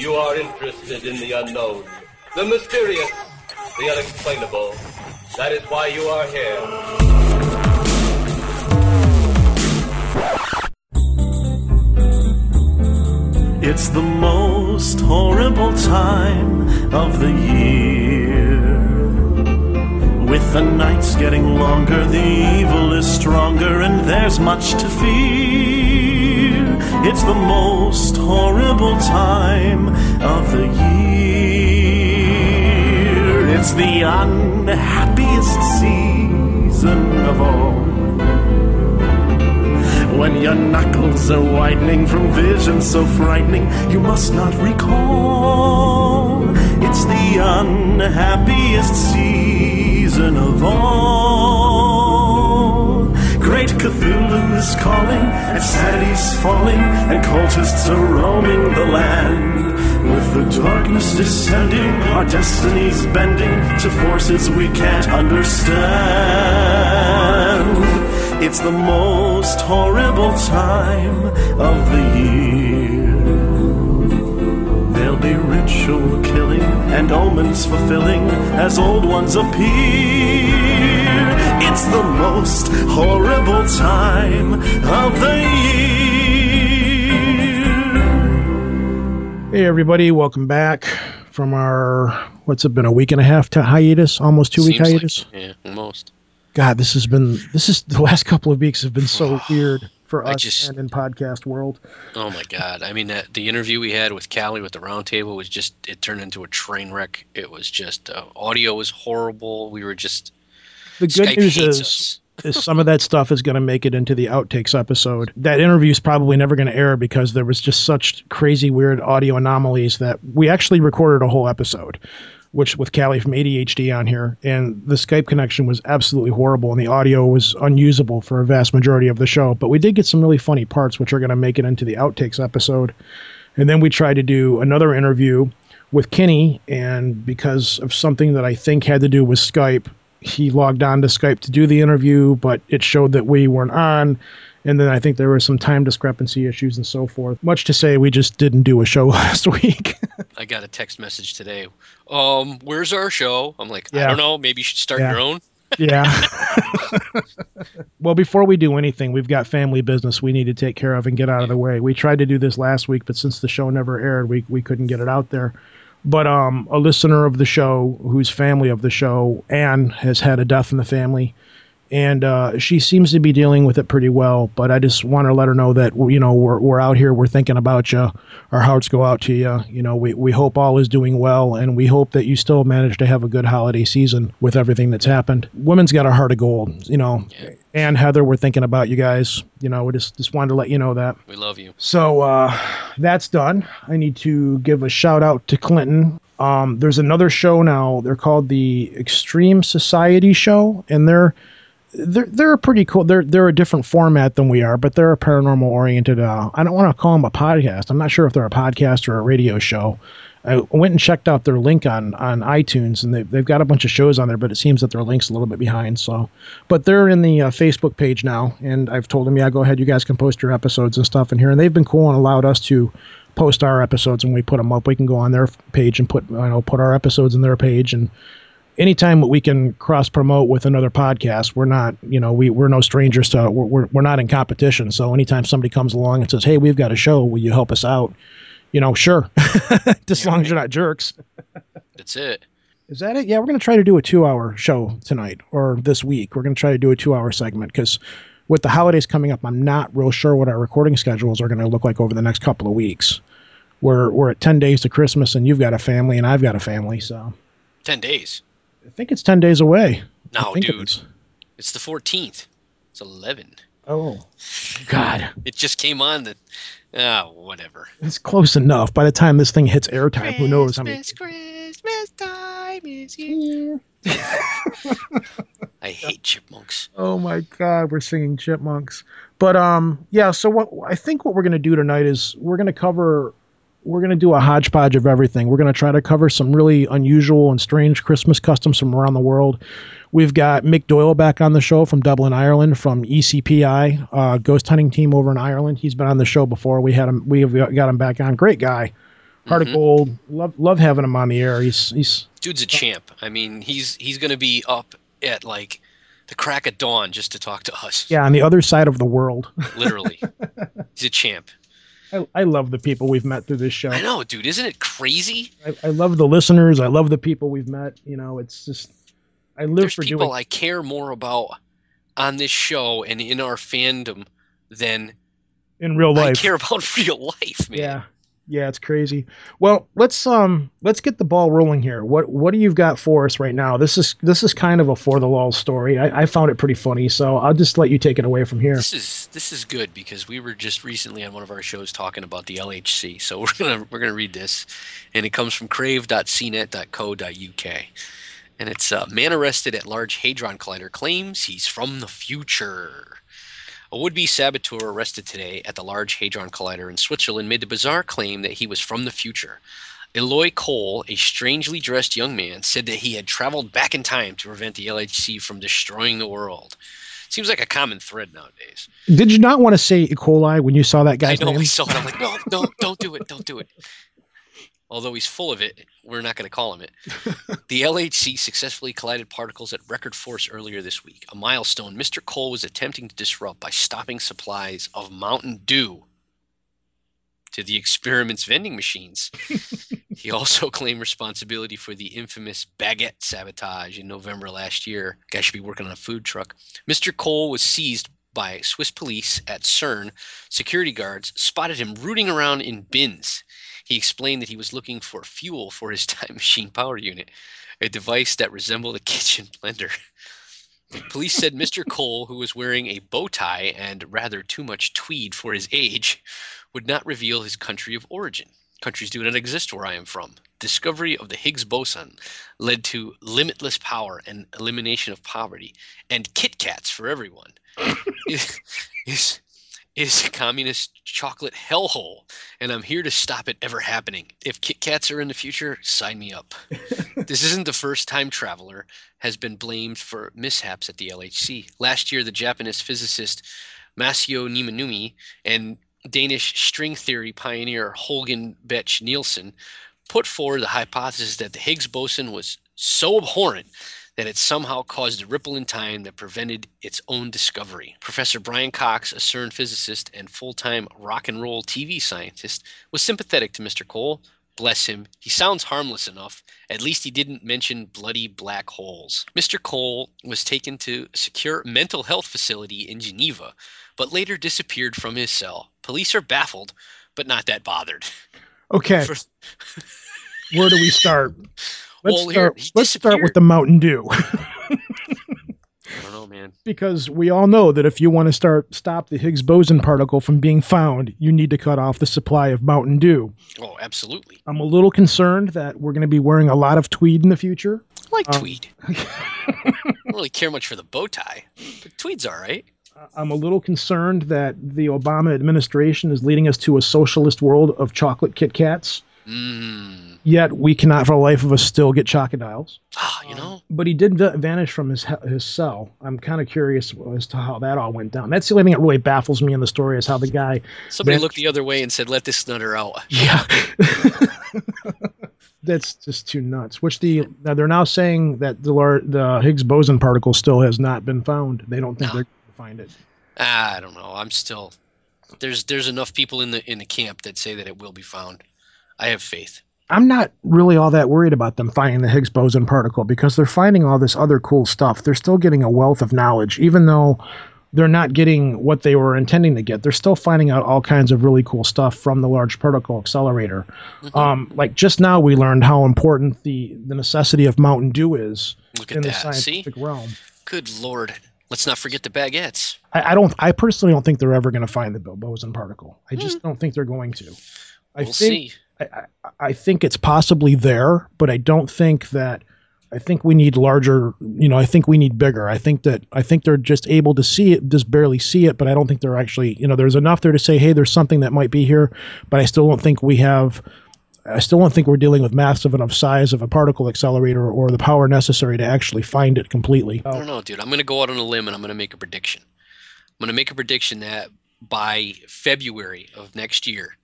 You are interested in the unknown, the mysterious, the unexplainable. That is why you are here. It's the most horrible time of the year. With the nights getting longer, the evil is stronger, and there's much to fear. It's the most horrible time of the year. It's the unhappiest season of all. When your knuckles are whitening from vision so frightening, you must not recall. It's the unhappiest season of all. Cthulhu is calling, and sanity's falling, and cultists are roaming the land. With the darkness descending, our destinies bending to forces we can't understand. It's the most horrible time of the year. There'll be ritual killing and omens fulfilling as old ones appear. It's the most horrible time of the year. Hey, everybody, welcome back from our, what's it been, a week and a half to hiatus? Almost two week Seems like- hiatus? yeah, almost. God, this has been, this is, the last couple of weeks have been so weird for us just- and in podcast world. Oh my god! I mean, that, the interview we had with Callie with the roundtable was just—it turned into a train wreck. It was just uh, audio was horrible. We were just The good Skype news is, us. is some of that stuff is going to make it into the outtakes episode. That interview is probably never going to air because there was just such crazy weird audio anomalies that we actually recorded a whole episode, which with Callie from ADHD on here, and the Skype connection was absolutely horrible, and the audio was unusable for a vast majority of the show. But we did get some really funny parts, which are going to make it into the outtakes episode. And then we tried to do another interview with Kenny, and because of something that I think had to do with Skype, he logged on to Skype to do the interview, but it showed that we weren't on. And then I think there were some time discrepancy issues and so forth. Much to say, we just didn't do a show last week. I got a text message today. Um, where's our show? I'm like, Yeah. I don't know. Maybe you should start Yeah. your own. yeah. well, before we do anything, we've got family business we need to take care of and get out of the way. We tried to do this last week, but since the show never aired, we, we couldn't get it out there. But um, a listener of the show, who's family of the show, Anne, has had a death in the family. And uh, she seems to be dealing with it pretty well. But I just want to let her know that, you know, we're, we're out here. We're thinking about you. Our hearts go out to you. You know, we, we hope all is doing well. And we hope that you still manage to have a good holiday season with everything that's happened. Women's got a heart of gold. You know, Yeah. and Heather, we're thinking about you guys. You know, we just, just wanted to let you know that. We love you. So uh, that's done. I need to give a shout out to Clinton. Um, there's another show now. They're called the Extreme Society Show, and they're they're they're pretty cool. They're they're a different format than we are, but they're a paranormal oriented. Uh, I don't want to call them a podcast. I'm not sure if they're a podcast or a radio show. I went and checked out their link on on iTunes, and they, they've got a bunch of shows on there, but it seems that their link's a little bit behind. So, but they're in the uh, Facebook page now, and I've told them, yeah, go ahead, you guys can post your episodes and stuff in here, and they've been cool and allowed us to post our episodes when we put them up. We can go on their page and put you know put our episodes in their page, and anytime we can cross promote with another podcast, we're not you know we we're no strangers to we're, we're we're not in competition. So anytime somebody comes along and says, hey, we've got a show, will you help us out? You know, sure, just as long as you're not jerks. That's it. Is that it? Yeah, we're going to try to do a two hour show tonight or this week. We're going to try to do a two hour segment because with the holidays coming up, I'm not real sure what our recording schedules are going to look like over the next couple of weeks. We're, we're at 10 days to Christmas and you've got a family and I've got a family. So Ten days. I think it's 10 days away. No, dude. is. It's the 14th. It's 11. Oh, God. It just came on that. Ah, whatever. It's close enough. By the time this thing hits airtime, who knows how many. Christmas time is here. I hate chipmunks. Oh my God, we're singing chipmunks. But um, yeah. So what I think what we're gonna do tonight is we're gonna cover, we're gonna do a hodgepodge of everything. We're gonna try to cover some really unusual and strange Christmas customs from around the world. We've got Mick Doyle back on the show from Dublin, Ireland, from ECPI, uh, ghost hunting team over in Ireland. He's been on the show before. We had him, we have got him back on. Great guy. Heart Mhm. of gold. Love love having him on the air. He's he's Dude's a champ. I mean, he's he's gonna be up at like the crack of dawn just to talk to us. yeah on the other side of the world. Literally, he's a champ. I, I love the people we've met through this show. I know, dude. Isn't it crazy? I, I love the listeners. I love the people we've met. You know, it's just I live There's for people doing. I care more about on this show and in our fandom than in real life. I care about real life, man. Yeah. Yeah, it's crazy. Well, let's um let's get the ball rolling here. What what do you've got for us right now? This is this is kind of a for the lol story. I, I found it pretty funny, so I'll just let you take it away from here. This is this is good because we were just recently on one of our shows talking about the LHC. So we're gonna we're gonna read this, and it comes from crave.cnet.co.uk, and it's uh, man arrested at large hadron collider claims he's from the future. A would-be saboteur arrested today at the Large Hadron Collider in Switzerland made the bizarre claim that he was from the future. Eloy Cole, a strangely dressed young man, said that he had traveled back in time to prevent the LHC from destroying the world. Seems like a common thread nowadays. Did you not want to say E. coli when you saw that guy? I know name? we saw it. I'm like, no, no, don't do it, don't do it. Although he's full of it, we're not going to call him it. the LHC successfully collided particles at record force earlier this week, a milestone Mr. Cole was attempting to disrupt by stopping supplies of Mountain Dew to the experiment's vending machines. he also claimed responsibility for the infamous baguette sabotage in November last year. Guy should be working on a food truck. Mr. Cole was seized by Swiss police at CERN. Security guards spotted him rooting around in bins. He explained that he was looking for fuel for his time machine power unit, a device that resembled a kitchen blender. Police said Mr. Cole, who was wearing a bow tie and rather too much tweed for his age, would not reveal his country of origin. Countries do not exist where I am from. Discovery of the Higgs boson led to limitless power and elimination of poverty, and Kit Kats for everyone. is is a communist chocolate hellhole, and I'm here to stop it ever happening. If Kit Kats are in the future, sign me up. this isn't the first time Traveler has been blamed for mishaps at the LHC. Last year, the Japanese physicist Masio Nimanumi and Danish string theory pioneer Holger Bech Nielsen put forward the hypothesis that the Higgs boson was so abhorrent that it somehow caused a ripple in time that prevented its own discovery. Professor Brian Cox, a CERN physicist and full time rock and roll TV scientist, was sympathetic to Mr. Cole. Bless him, he sounds harmless enough. At least he didn't mention bloody black holes. Mr. Cole was taken to a secure mental health facility in Geneva, but later disappeared from his cell. Police are baffled, but not that bothered. Okay, For- where do we start? Let's start. he let's start with the Mountain Dew. I don't know, man. because we all know that if you want to start stop the Higgs boson particle from being found, you need to cut off the supply of Mountain Dew. Oh, absolutely. I'm a little concerned that we're going to be wearing a lot of tweed in the future. I like Um, tweed. I don't really care much for the bow tie, but tweed's all right. I'm a little concerned that the Obama administration is leading us to a socialist world of chocolate Kit Kats. Mmm. Yet we cannot, for the life of us, still get chocodiles. Ah, you know, But he did vanish from his his cell. I'm kind of curious as to how that all went down. That's the only thing that really baffles me in the story is how the guy. somebody Van- looked the other way and said, "Let this nutter out." Yeah. That's just too nuts. Which the now they're now saying that the the Higgs boson particle still has not been found. They don't think No. they're going to find it. Ah, I don't know. I'm still there's there's enough people in the in the camp that say that it will be found. I have faith. I'm not really all that worried about them finding the Higgs boson particle because they're finding all this other cool stuff. They're still getting a wealth of knowledge, even though they're not getting what they were intending to get. They're still finding out all kinds of really cool stuff from the Large Particle Accelerator. Mhm. Um, like just now, we learned how important the the necessity of Mountain Dew is Look in the that. See, scientific realm. good lord. Let's not forget the baguettes. I, I don't. I personally don't think they're ever going to find the boson particle. I just don't think they're going to. I Hmm. We'll think see. I, I, think it's possibly there, but I don't think that. I think we need larger. You know, I think we need bigger. I think that I think they're just able to see it, just barely see it, but I don't think they're actually. You know, there's enough there to say, hey, there's something that might be here, but I still don't think we have. I still don't think we're dealing with massive enough size of a particle accelerator or the power necessary to actually find it completely. I don't know, dude. I'm going to go out on a limb and I'm going to make a prediction. I'm going to make a prediction that by February of next year,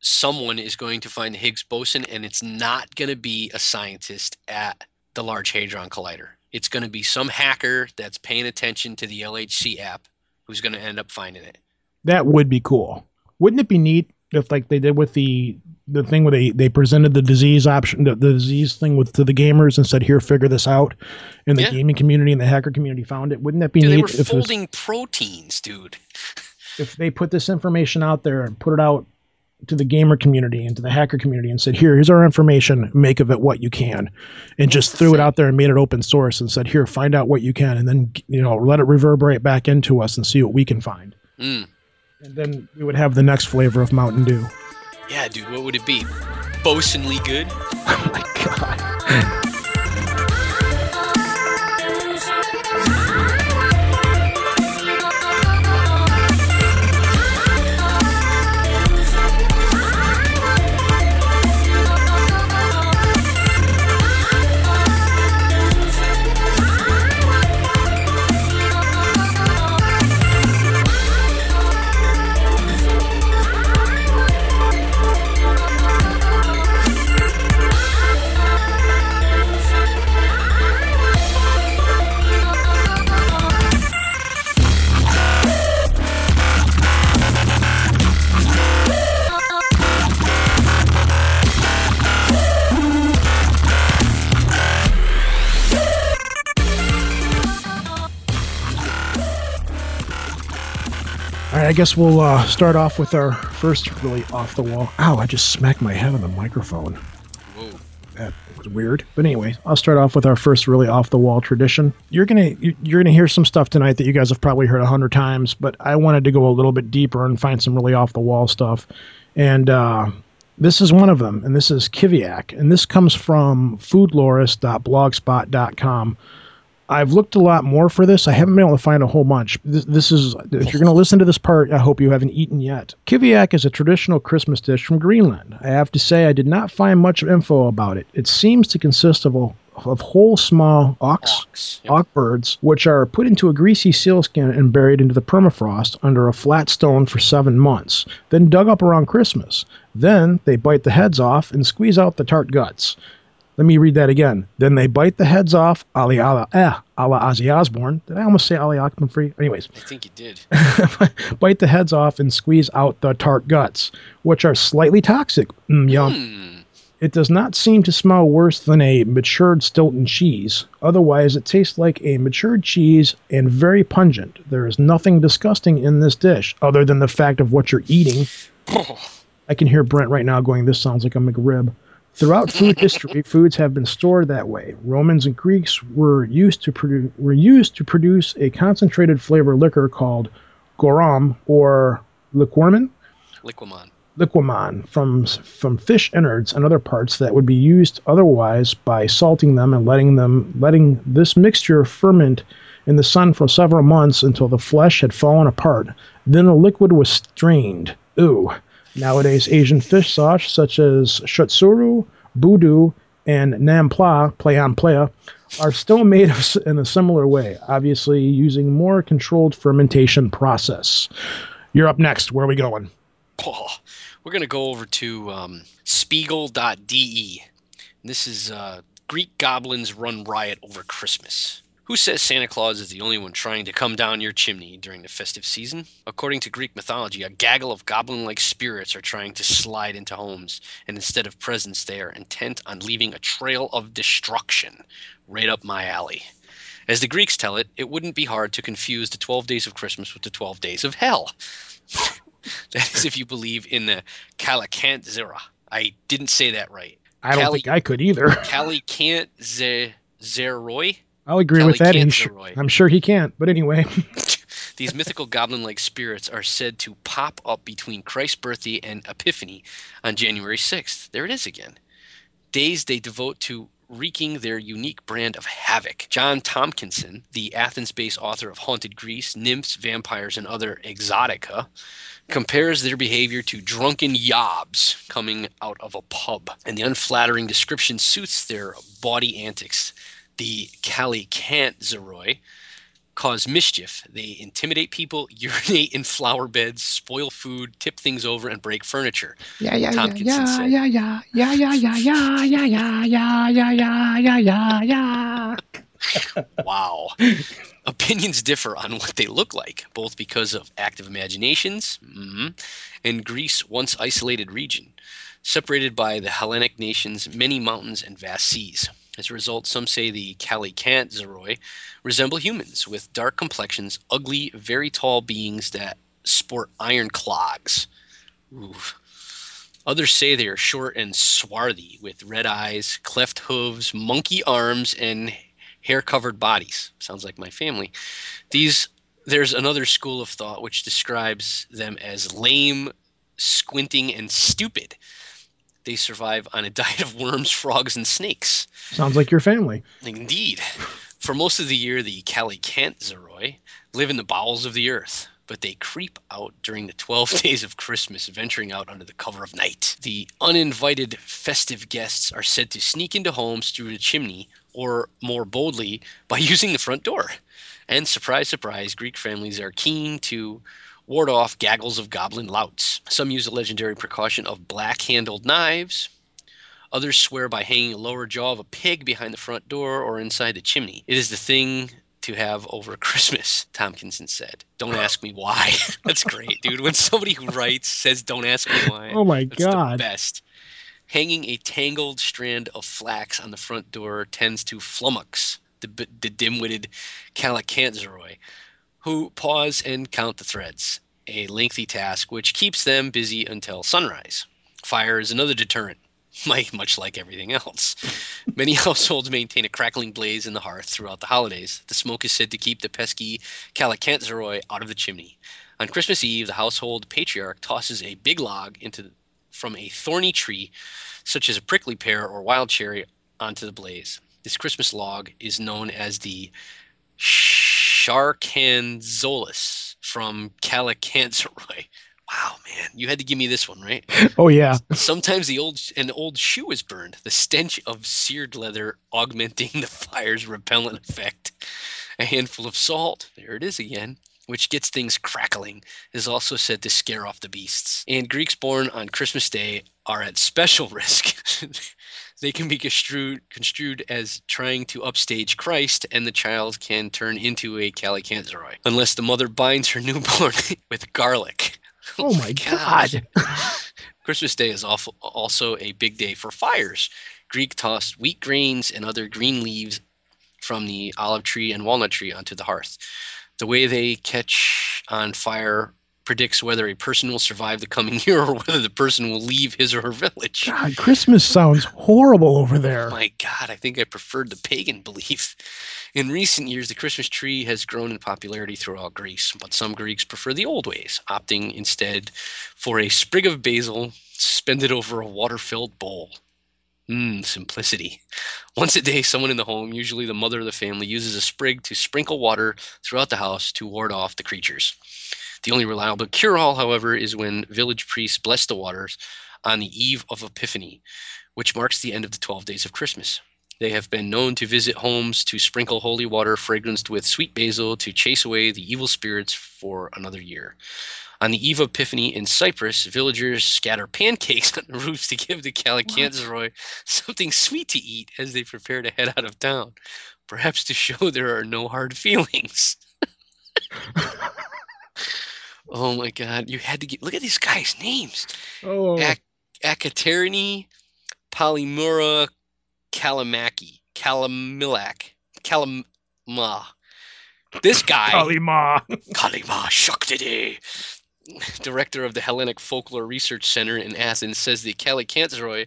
someone is going to find the Higgs boson, and it's not going to be a scientist at the Large Hadron Collider. It's going to be some hacker that's paying attention to the LHC app who's going to end up finding it. That would be cool. Wouldn't it be neat if, like they did with the the thing where they, they presented the disease option, the, the disease thing with to the gamers and said, "Here, figure this out," and the Yeah. gaming community and the hacker community found it. Wouldn't that be Dude, they neat were if it was- folding proteins, dude. if they put this information out there and put it out to the gamer community and to the hacker community and said, "Here, here's our information. Make of it what you can," and just threw it out there and made it open source and said, "Here, find out what you can," and then you know let it reverberate back into us and see what we can find. Mm. And then we would have the next flavor of Mountain Dew. Yeah, dude, what would it be? Bosonly good? Oh my god. I guess we'll uh, start off with our first really off the wall. Ow! I just smacked my head on the microphone. Whoa. that was weird. But anyway, I'll start off with our first really off the wall tradition. You're gonna you- you're gonna hear some stuff tonight that you guys have probably heard a hundred times, but I wanted to go a little bit deeper and find some really off the wall stuff. And uh, this is one of them, and this is Kiviak, and this comes from foodlorist.blogspot.com. I've looked a lot more for this. I haven't been able to find a whole bunch. This, this is if you're going to listen to this part, I hope you haven't eaten yet. Kiviak is a traditional Christmas dish from Greenland. I have to say I did not find much info about it. It seems to consist of a of whole small ox Ox. Yep. auk birds, which are put into a greasy sealskin and buried into the permafrost under a flat stone for seven months, then dug up around Christmas. Then they bite the heads off and squeeze out the tart guts. Let me read that again. Then they bite the heads off, Ali la, a la, eh, a la Ozzy Osbourne. Did I almost say Ali Akman free? Anyways, I think you did. bite the heads off and squeeze out the tart guts, which are slightly toxic. Mm, yum. Hmm. It does not seem to smell worse than a matured Stilton cheese. Otherwise, it tastes like a matured cheese and very pungent. There is nothing disgusting in this dish other than the fact of what you're eating. I can hear Brent right now going, This sounds like a McRib. Throughout food history, foods have been stored that way. Romans and Greeks were used to produ- were used to produce a concentrated flavor liquor called garum or liquorman Liquimon. liquaman from from fish innards and other parts that would be used otherwise by salting them and letting them letting this mixture ferment in the sun for several months until the flesh had fallen apart. Then the liquid was strained. Ooh. Nowadays, Asian fish sauce such as shottsuru, budu, and nampla, play on playa, are still made in a similar way, obviously using more controlled fermentation process. You're up next. Where are we going? Oh, we're going to go over to um, spiegel.de. This is uh, Greek goblins run riot over Christmas. Who says Santa Claus is the only one trying to come down your chimney during the festive season? According to Greek mythology, a gaggle of goblin like spirits are trying to slide into homes, and instead of presents, they are intent on leaving a trail of destruction right up my alley. As the Greeks tell it, it wouldn't be hard to confuse the 12 days of Christmas with the 12 days of hell. that is if you believe in the Kalakantzera. I didn't say that right. I don't Callie- think I could either. Kalikantzaroi? I'll agree with that. Kelly He's sure- I'm sure he can't. But anyway, These mythical goblin like spirits are said to pop up between Christ's birthday and Epiphany on January 6th. There it is again. Days they devote to wreaking their unique brand of havoc. John Tomkinson, the Athens based author of Haunted Greece, Nymphs, Vampires, and Other Exotica, compares their behavior to drunken yobs coming out of a pub. And the unflattering description suits their bawdy antics. The Kalikantzaroi cause mischief. They intimidate people, urinate in flower beds, spoil food, tip things over, and break furniture. Yeah, yeah, Tomkinson yeah, said. yeah, yeah, yeah, yeah, yeah, yeah, yeah, yeah, yeah, yeah, yeah, yeah, yeah, yeah. Wow. Opinions differ on what they look like, both because of active imaginations mhm, and Greece once isolated region, separated by the Hellenic nations, many mountains, and vast seas. As a result, some say the Kalikantzaroi resemble humans with dark complexions, ugly, very tall beings that sport iron clogs. Oof. Others say they are short and swarthy, with red eyes, cleft hooves, monkey arms, and hair-covered bodies. Sounds like my family. These there's another school of thought which describes them as lame, squinting, and stupid. They survive on a diet of worms, frogs, and snakes. Sounds like your family. Indeed. For most of the year, the Kalikantzaroi live in the bowels of the earth, but they creep out during the 12 days of Christmas, venturing out under the cover of night. The uninvited festive guests are said to sneak into homes through the chimney, or more boldly, by using the front door. And surprise, surprise, Greek families are keen to ward off gaggles of goblin louts. Some use the legendary precaution of black handled knives, Others swear by hanging a lower jaw of a pig behind the front door or inside the chimney. It is the thing to have over Christmas, Tomkinson said. Don't ask me why. That's great, dude. When somebody who writes says, Don't ask me why. Oh my that's God. the best. Hanging a tangled strand of flax on the front door tends to flummox the, the dim-witted Kalakantzaroi, who pause and count the threads, a lengthy task which keeps them busy until sunrise. Fire is another deterrent, much like everything else. Many households maintain a crackling blaze in the hearth throughout the holidays. The smoke is said to keep the pesky Kalakantzaroi out of the chimney. On Christmas Eve, the household patriarch tosses a big log into from a thorny tree, such as a prickly pear or wild cherry, onto the blaze. This Christmas log is known as the Sharkanzolus from Kalakantzaroi. Wow, man, you had to give me this one, right? Oh yeah. Sometimes the old an old shoe is burned, the stench of seared leather augmenting the fire's repellent effect. A handful of salt, there it is again, which gets things crackling, is also said to scare off the beasts. And Greeks born on Christmas Day are at special risk. They can be construed construed as trying to upstage Christ, and the child can turn into a Kalikantzaroi, unless the mother binds her newborn with garlic. Oh, oh my God. Christmas Day is also a big day for fires. Greek tossed wheat grains and other green leaves from the olive tree and walnut tree onto the hearth. The way they catch on fire predicts whether a person will survive the coming year or whether the person will leave his or her village. God, Christmas sounds horrible over there. My God, I think I preferred the pagan belief. In recent years, the Christmas tree has grown in popularity throughout Greece, but some Greeks prefer the old ways, opting instead for a sprig of basil suspended over a water filled bowl. Mmm, simplicity. Once a day, someone in the home, usually the mother of the family, uses a sprig to sprinkle water throughout the house to ward off the creatures. The only reliable cure all, however, is when village priests bless the waters on the eve of Epiphany, which marks the end of the 12 days of Christmas. They have been known to visit homes to sprinkle holy water fragranced with sweet basil to chase away the evil spirits for another year. On the eve of Epiphany in Cyprus, villagers scatter pancakes on the roofs to give the Kalikantzaroi something sweet to eat as they prepare to head out of town, perhaps to show there are no hard feelings. oh my god, you had to get look at these guys' names. Oh, Ak- Akaterini Polymura Kalamaki. Kalamilak. Kalama. This guy, Kalima. Kalima Shaktide, director of the Hellenic Folklore Research Center in Athens, says the Kalikantzaroi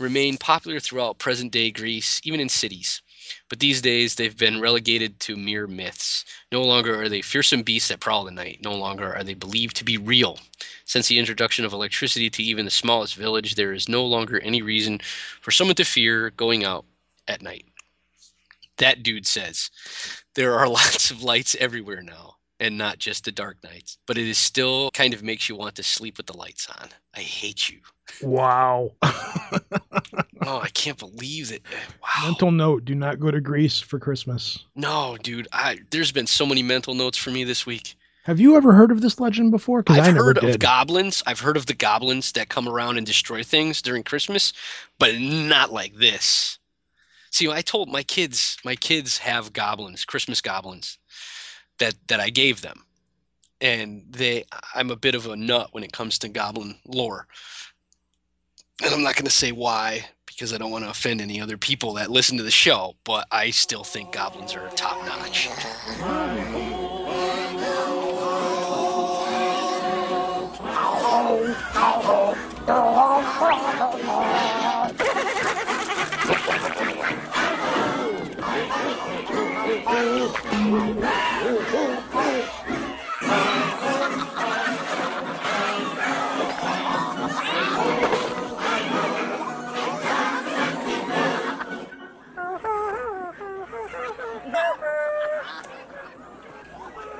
remain popular throughout present day Greece, even in cities. But these days, they've been relegated to mere myths. No longer are they fearsome beasts that prowl at night. No longer are they believed to be real. Since the introduction of electricity to even the smallest village, there is no longer any reason for someone to fear going out at night. That dude says there are lots of lights everywhere now. And not just the dark nights. But it is still kind of makes you want to sleep with the lights on. I hate you. Wow. Oh, I can't believe it. Wow. Mental note: Do not go to Greece for Christmas. No, dude. I there's been so many mental notes for me this week. Have you ever heard of this legend before? I've I never heard did. of goblins. I've heard of the goblins that come around and destroy things during Christmas, but not like this. See, I told my kids, my kids have goblins, Christmas goblins, that that I gave them, and they, I'm a bit of a nut when it comes to goblin lore, and I'm not going to say why because I don't want to offend any other people that listen to the show, but I still think goblins are top notch.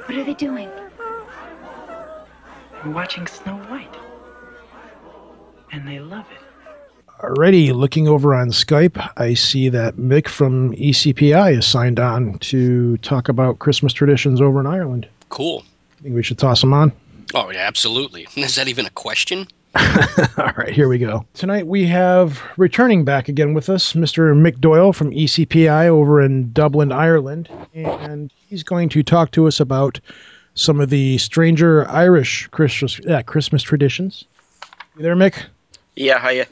What are they doing? We're watching Snow White. And they love it. Already looking over on Skype, I see that Mick from ECPI is signed on to talk about Christmas traditions over in Ireland. Cool. I think we should toss him on. Oh yeah, absolutely. Is that even a question? All right, here we go. Tonight we have returning back again with us, Mr. Mick Doyle from ECPI over in Dublin, Ireland, and he's going to talk to us about some of the stranger Irish Christmas yeah, Christmas traditions. You there, Mick? Yeah, hiya.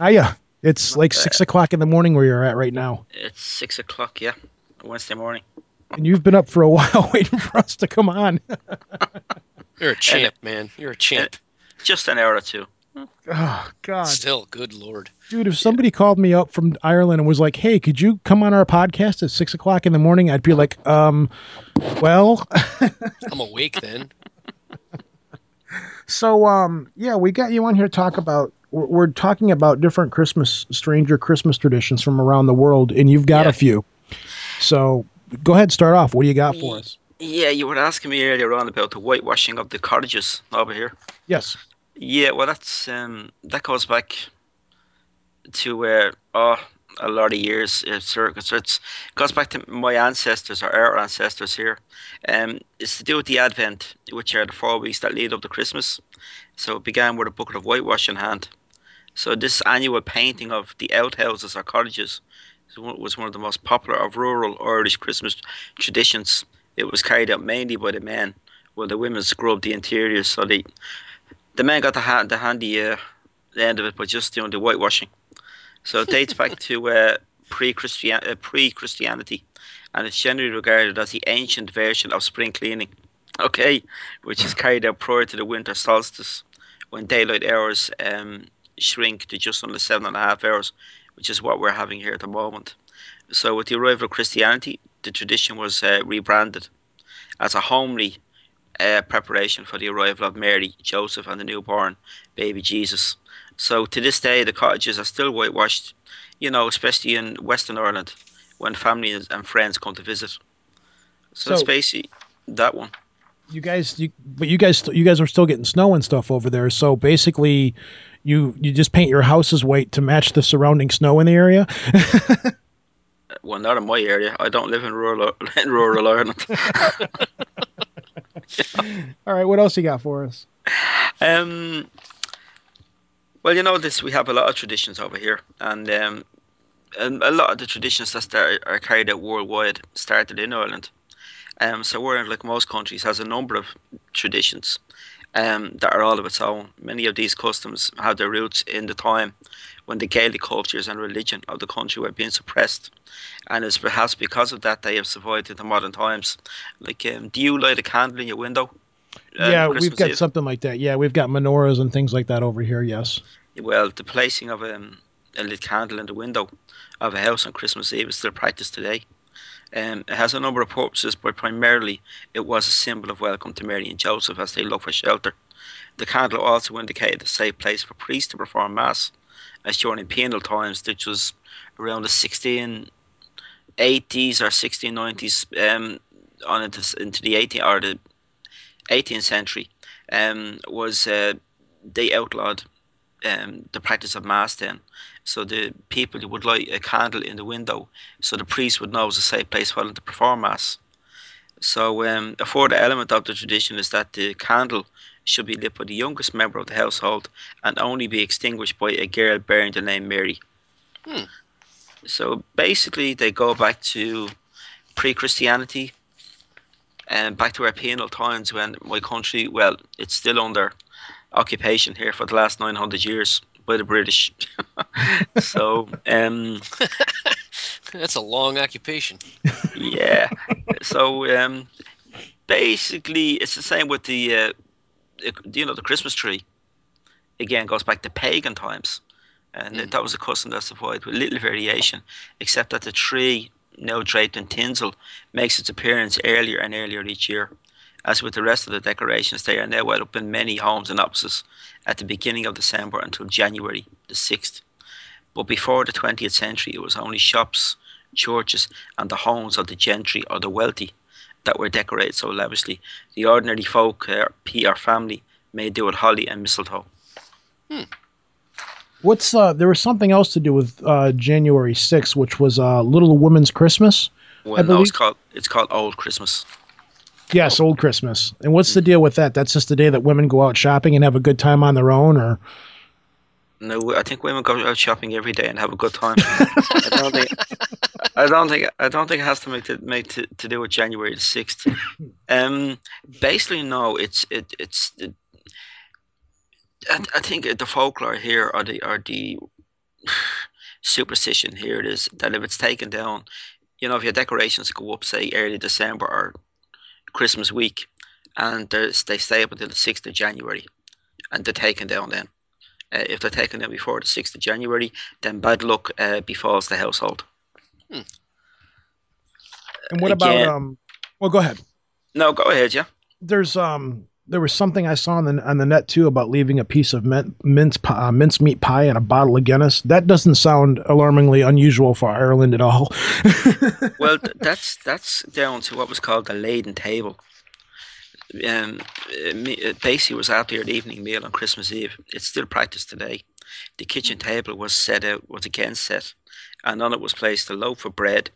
Hiya. It's like six o'clock in the morning where you're at right now, It's six o'clock, yeah, Wednesday morning. and you've been up for a while waiting for us to come on. You're a champ, man. You're a champ. Just an hour or two. oh God, Still, good lord. dude! If somebody called me up from Ireland and was like, "Hey, could you come on our podcast at six o'clock in the morning?" I'd be like, "Um, well." I'm awake then. So, um, yeah, we got you on here to talk about. We're, we're talking about different Christmas, stranger Christmas traditions from around the world, and you've got Yeah. a few. So, go ahead, start off. What do you got for us? Yeah, you were asking me earlier on about the whitewashing of the cottages over here. Yes. Yeah, well, that's um, that goes back to uh, oh, a lot of years. Uh, circa, so it's goes back to my ancestors or our ancestors here. Um, it's to do with the Advent, which are the four weeks that lead up to Christmas. So it began with a bucket of whitewash in hand. So this annual painting of the outhouses or cottages was one of the most popular of rural Irish Christmas traditions. It was carried out mainly by the men, while the women scrubbed the interiors. So they the men got the, hand, the handy uh, end of it by just doing the whitewashing. So it dates back to uh, pre-Christian, uh, pre-Christianity, and it's generally regarded as the ancient version of spring cleaning. Okay, which is carried out prior to the winter solstice, when daylight hours um, shrink to just under seven and a half hours, which is what we're having here at the moment. So with the arrival of Christianity, the tradition was uh, rebranded as a homely uh, preparation for the arrival of Mary, Joseph, and the newborn baby Jesus. So to this day, the cottages are still whitewashed, you know, especially in Western Ireland when family and friends come to visit. So, it's So- basically that one. You guys, you, but you guys, you guys are still getting snow and stuff over there. So basically, you you just paint your houses white to match the surrounding snow in the area. Well, not in my area. I don't live in rural in rural Ireland. All right, what else you got for us? Um, well, you know this. We have a lot of traditions over here, and um, and a lot of the traditions that start, are carried out worldwide started in Ireland. Um, so Ireland, like most countries, has a number of traditions um, that are all of its own. Many of these customs have their roots in the time when the Gaelic cultures and religion of the country were being suppressed, and it's perhaps because of that they have survived into modern times. Like, um, do you light a candle in your window? um, yeah, we've got Eve? something like that. Yeah, we've got menorahs and things like that over here. Yes. Well, the placing of um, a lit candle in the window of a house on Christmas Eve is still practiced today. Um, it has a number of purposes, but primarily it was a symbol of welcome to Mary and Joseph as they looked for shelter. The candle also indicated a safe place for priests to perform Mass, as during penal times, which was around the 1680s or 1690s um, on into, into the 18 or the 18th century, um, was uh, they outlawed um, the practice of mass then. So the people would light a candle in the window, so the priest would know it was a safe place for them to perform mass. So um, a further element of the tradition is that the candle should be lit by the youngest member of the household and only be extinguished by a girl bearing the name Mary. Hmm. So basically, they go back to pre-Christianity and back to our penal times when my country, well, it's still under occupation here for the last 900 years by the British. so, um, That's a long occupation. yeah. So, um, basically, it's the same with the, uh, you know, the Christmas tree. Again, goes back to pagan times. And Mm. that was a custom that's avoided with little variation, except that the tree, now draped in tinsel, makes its appearance earlier and earlier each year. As with the rest of the decorations, they are now well up in many homes and offices at the beginning of December until January the 6th. But before the 20th century, it was only shops, churches, and the homes of the gentry or the wealthy that were decorated so lavishly. The ordinary folk, uh, P or family, may do with holly and mistletoe. What's uh? There was something else to do with uh, January 6th, which was uh, Little Women's Christmas. Well, no, believe- it's called it's called Old Christmas. Yes, Old Christmas. And what's the deal with that? That's just the day that women go out shopping and have a good time on their own, or No, I think women go out shopping every day and have a good time. I don't think. I don't think. I don't think it has to make to make to, to do with January the sixth. Um, basically, no. It's it it's. It, I, I think the folklore here are the are the superstition here it is that if it's taken down, you know, if your decorations go up, say early December or Christmas week, and they stay up until the sixth of January, and they're taken down then. Uh, if they're taken down before the 6th of January, then bad luck uh, befalls the household. and what about um? Well, go ahead. No, go ahead, yeah. There's um. There was something I saw on the on the net too about leaving a piece of mint, mince pi- uh, mincemeat pie and a bottle of Guinness. That doesn't sound alarmingly unusual for Ireland at all. Well, that's that's down to what was called the laden table. Um, uh, it basically was after your evening meal on Christmas Eve. It's still practiced today. The kitchen table was set out, was again set, and on it was placed a loaf of bread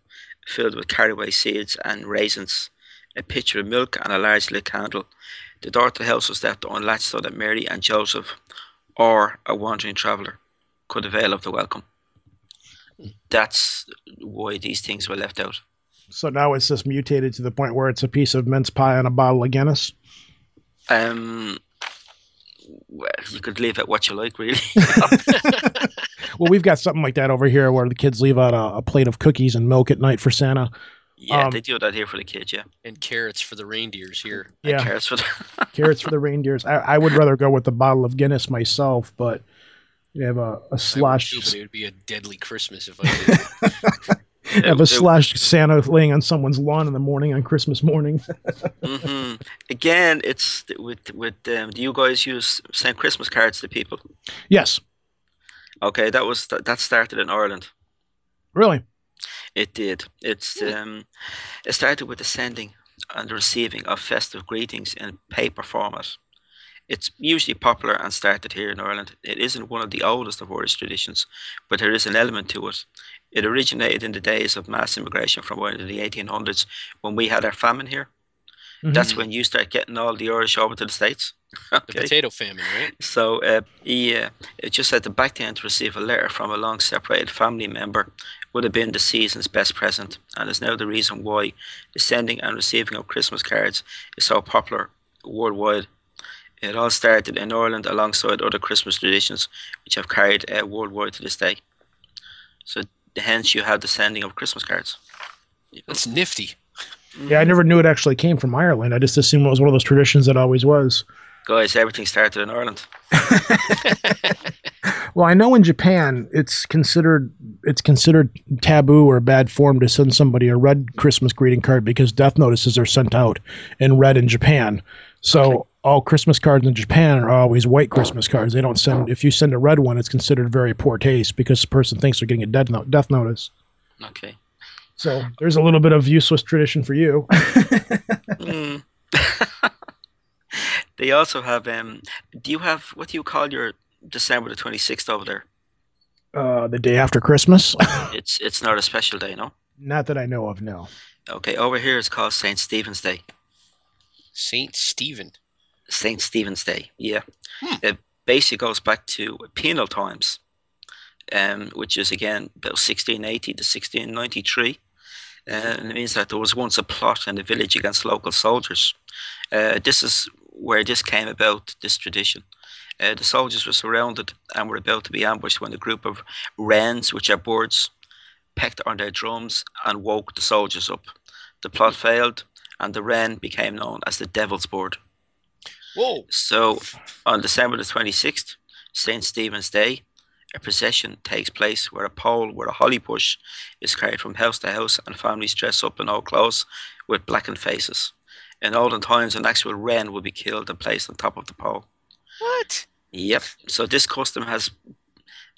filled with caraway seeds and raisins, a pitcher of milk, and a large lit candle. The door to us that left unlatched so that Mary and Joseph, or a wandering traveller, could avail of the welcome. That's why these things were left out. so now it's just mutated to the point where it's a piece of mince pie and a bottle of Guinness. Um, well, you could leave it what you like, really. Well, we've got something like that over here where the kids leave out a, a plate of cookies and milk at night for Santa. Yeah, Um, they do that here for the kids. Yeah, And carrots for the reindeers here. Yeah, cares for the carrots for the reindeers. I, I would rather go with the bottle of Guinness myself, but you have a, a slosh, I would too, but it would be a deadly Christmas if I did. have a it- slosh Santa laying on someone's lawn in the morning on Christmas morning. hmm Again, it's with with um, do you guys use send Christmas cards to people? yes, Okay, that was that, that started in Ireland. really. It did. It's um, it started with the sending and the receiving of festive greetings in paper format. It's usually popular and started here in Ireland. It isn't one of the oldest of Irish traditions, but there is an element to it. It originated in the days of mass immigration from Ireland in the 1800s when we had our famine here. Mhm. That's when you start getting all the Irish over to the States. The potato famine, right? So uh, he, uh, just said the back end to receive a letter from a long separated family member would have been the season's best present, and is now the reason why the sending and receiving of Christmas cards is so popular worldwide. It all started in Ireland alongside other Christmas traditions, which have carried uh, worldwide to this day. So hence you have the sending of Christmas cards. That's nifty. Yeah, I never knew it actually came from Ireland. I just assumed it was one of those traditions that always was. Guys, everything started in Ireland. Well, I know in Japan it's considered it's considered taboo or bad form to send somebody a red Christmas greeting card because death notices are sent out in red in Japan. So Okay. all Christmas cards in Japan are always white Christmas cards. They don't send if you send a red one, it's considered very poor taste because the person thinks they're getting a death note, death notice. Okay. So there's a little bit of useless tradition for you. Mm. They also have. Um, do you have what do you call your December the twenty sixth over there? Uh, the day after Christmas. It's it's not a special day, no. Not that I know of. No. Okay, over here it's called Saint Stephen's Day. Saint Stephen. Saint Stephen's Day. Yeah, Hmm. it basically goes back to penal times, um, which is again about 1680 to 1693. Uh, and it means that there was once a plot in the village against local soldiers. Uh, this is where this came about. This tradition. Uh, the soldiers were surrounded and were about to be ambushed when a group of wrens, which are birds, pecked on their drums and woke the soldiers up. The plot failed, and the wren became known as the Devil's Bird. Whoa. So, on December the 26th, St. Stephen's Day, a procession takes place where a pole with a holly bush is carried from house to house and families dress up in old clothes with blackened faces. In olden times, an actual wren would be killed and placed on top of the pole. What? Yep. So this custom has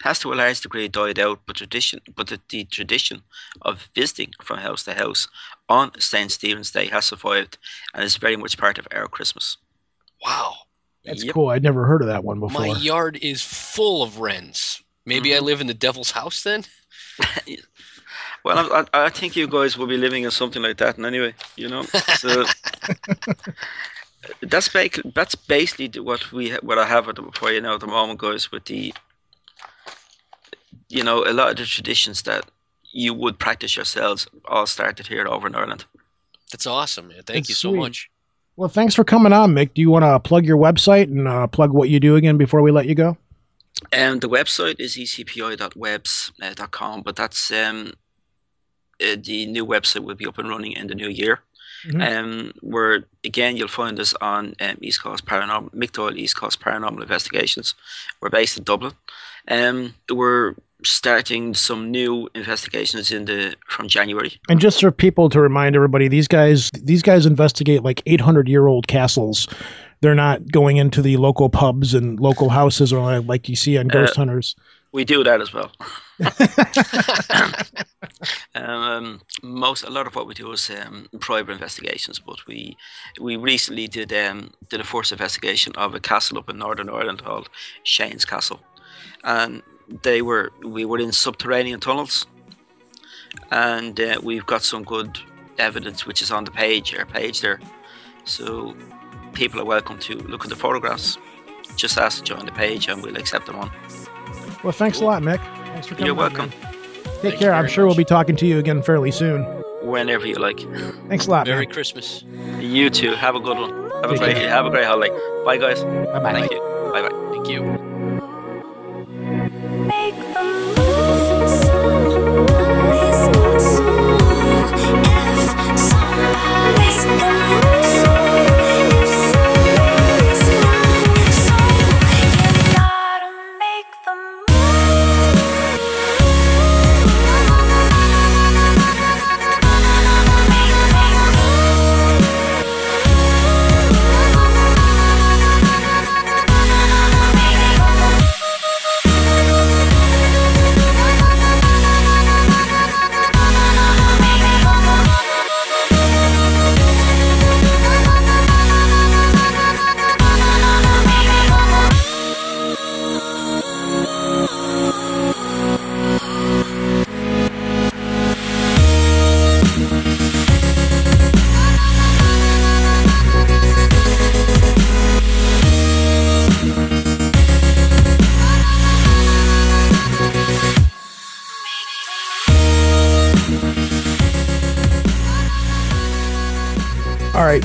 has to a large degree died out, but tradition, but the, the tradition of visiting from house to house on St. Stephen's Day has survived and is very much part of our Christmas. Wow. That's Yep. cool. I'd never heard of that one before. My yard is full of wrens. Maybe I mm-hmm. live in the devil's house then? Well, I, I, I think you guys will be living in something like that, and anyway, you know. So that's ba- that's basically what we what I have at the, for you now at the moment, guys. With the, you know, a lot of the traditions that you would practice yourselves all started here over in Ireland. That's awesome, man. Thank That's you so sweet. much. Well, thanks for coming on, Mick. Do you want to plug your website and uh, plug what you do again before we let you go? And the website is ecpi.webs.com, but that's um, uh, the new website will be up and running in the new year. Mhm. Um, where again you'll find us on um, East Coast Paranormal, Mick Doyle East Coast Paranormal Investigations. We're based in Dublin. Um, we're starting some new investigations in the from January. And just for people to remind everybody, these guys these guys investigate like 800 year old castles. They're not going into the local pubs and local houses or like, you see on Ghost Hunters. We do that as well. um, most a lot of what we do is um, private investigations, but we we recently did um, did a first investigation of a castle up in Northern Ireland called Shane's Castle, and they were we were in subterranean tunnels, and uh, we've got some good evidence which is on the page our page there, so people are welcome to look at the photographs. Just ask to join the page and we'll accept them on. Well, thanks a lot, Mick. Thanks for coming. You're welcome. man. Take you care. I'm very sure we'll be talking to you again fairly soon. Whenever you like. Thanks a lot, Merry man. Christmas. You too. Have a good one. Have a great care. have a great holiday. Bye guys. Bye-bye. Thank you. Bye bye. Thank you.